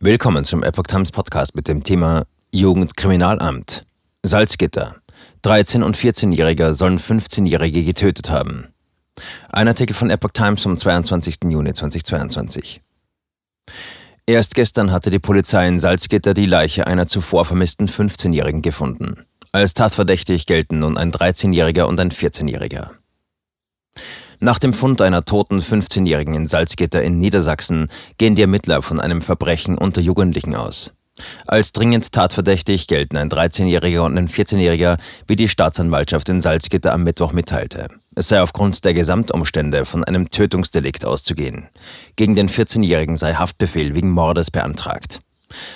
Willkommen zum Epoch Times Podcast mit dem Thema Jugendkriminalamt. Salzgitter. 13- und 14-Jähriger sollen 15-Jährige getötet haben. Ein Artikel von Epoch Times vom 22. Juni 2022. Erst gestern hatte die Polizei in Salzgitter die Leiche einer zuvor vermissten 15-Jährigen gefunden. Als tatverdächtig gelten nun ein 13-Jähriger und ein 14-Jähriger. Nach dem Fund einer toten 15-Jährigen in Salzgitter in Niedersachsen gehen die Ermittler von einem Verbrechen unter Jugendlichen aus. Als dringend tatverdächtig gelten ein 13-Jähriger und ein 14-Jähriger, wie die Staatsanwaltschaft in Salzgitter am Mittwoch mitteilte. Es sei aufgrund der Gesamtumstände von einem Tötungsdelikt auszugehen. Gegen den 14-Jährigen sei Haftbefehl wegen Mordes beantragt.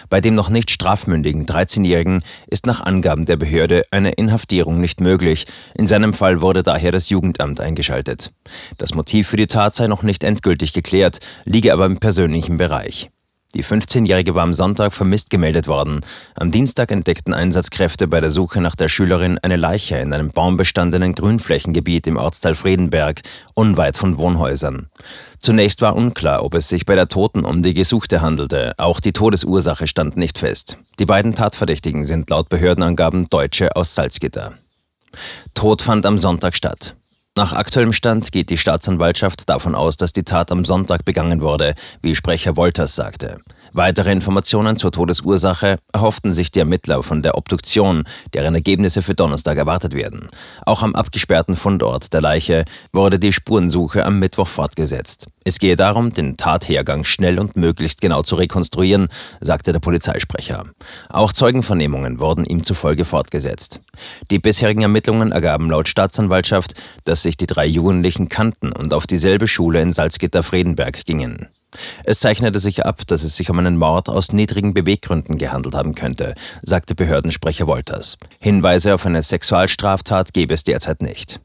Bei dem noch nicht strafmündigen 13-Jährigen ist nach Angaben der Behörde eine Inhaftierung nicht möglich. In seinem Fall wurde daher das Jugendamt eingeschaltet. Das Motiv für die Tat sei noch nicht endgültig geklärt, liege aber im persönlichen Bereich. Die 15-Jährige war am Sonntag vermisst gemeldet worden. Am Dienstag entdeckten Einsatzkräfte bei der Suche nach der Schülerin eine Leiche in einem baumbestandenen Grünflächengebiet im Ortsteil Friedenberg, unweit von Wohnhäusern. Zunächst war unklar, ob es sich bei der Toten um die Gesuchte handelte. Auch die Todesursache stand nicht fest. Die beiden Tatverdächtigen sind laut Behördenangaben Deutsche aus Salzgitter. Tod fand am Sonntag statt. Nach aktuellem Stand geht die Staatsanwaltschaft davon aus, dass die Tat am Sonntag begangen wurde, wie Sprecher Wolters sagte. Weitere Informationen zur Todesursache erhofften sich die Ermittler von der Obduktion, deren Ergebnisse für Donnerstag erwartet werden. Auch am abgesperrten Fundort der Leiche wurde die Spurensuche am Mittwoch fortgesetzt. Es gehe darum, den Tathergang schnell und möglichst genau zu rekonstruieren, sagte der Polizeisprecher. Auch Zeugenvernehmungen wurden ihm zufolge fortgesetzt. Die bisherigen Ermittlungen ergaben laut Staatsanwaltschaft, dass sich die drei Jugendlichen kannten und auf dieselbe Schule in Salzgitter-Friedenberg gingen. Es zeichnete sich ab, dass es sich um einen Mord aus niedrigen Beweggründen gehandelt haben könnte, sagte Behördensprecher Wolters. Hinweise auf eine Sexualstraftat gebe es derzeit nicht.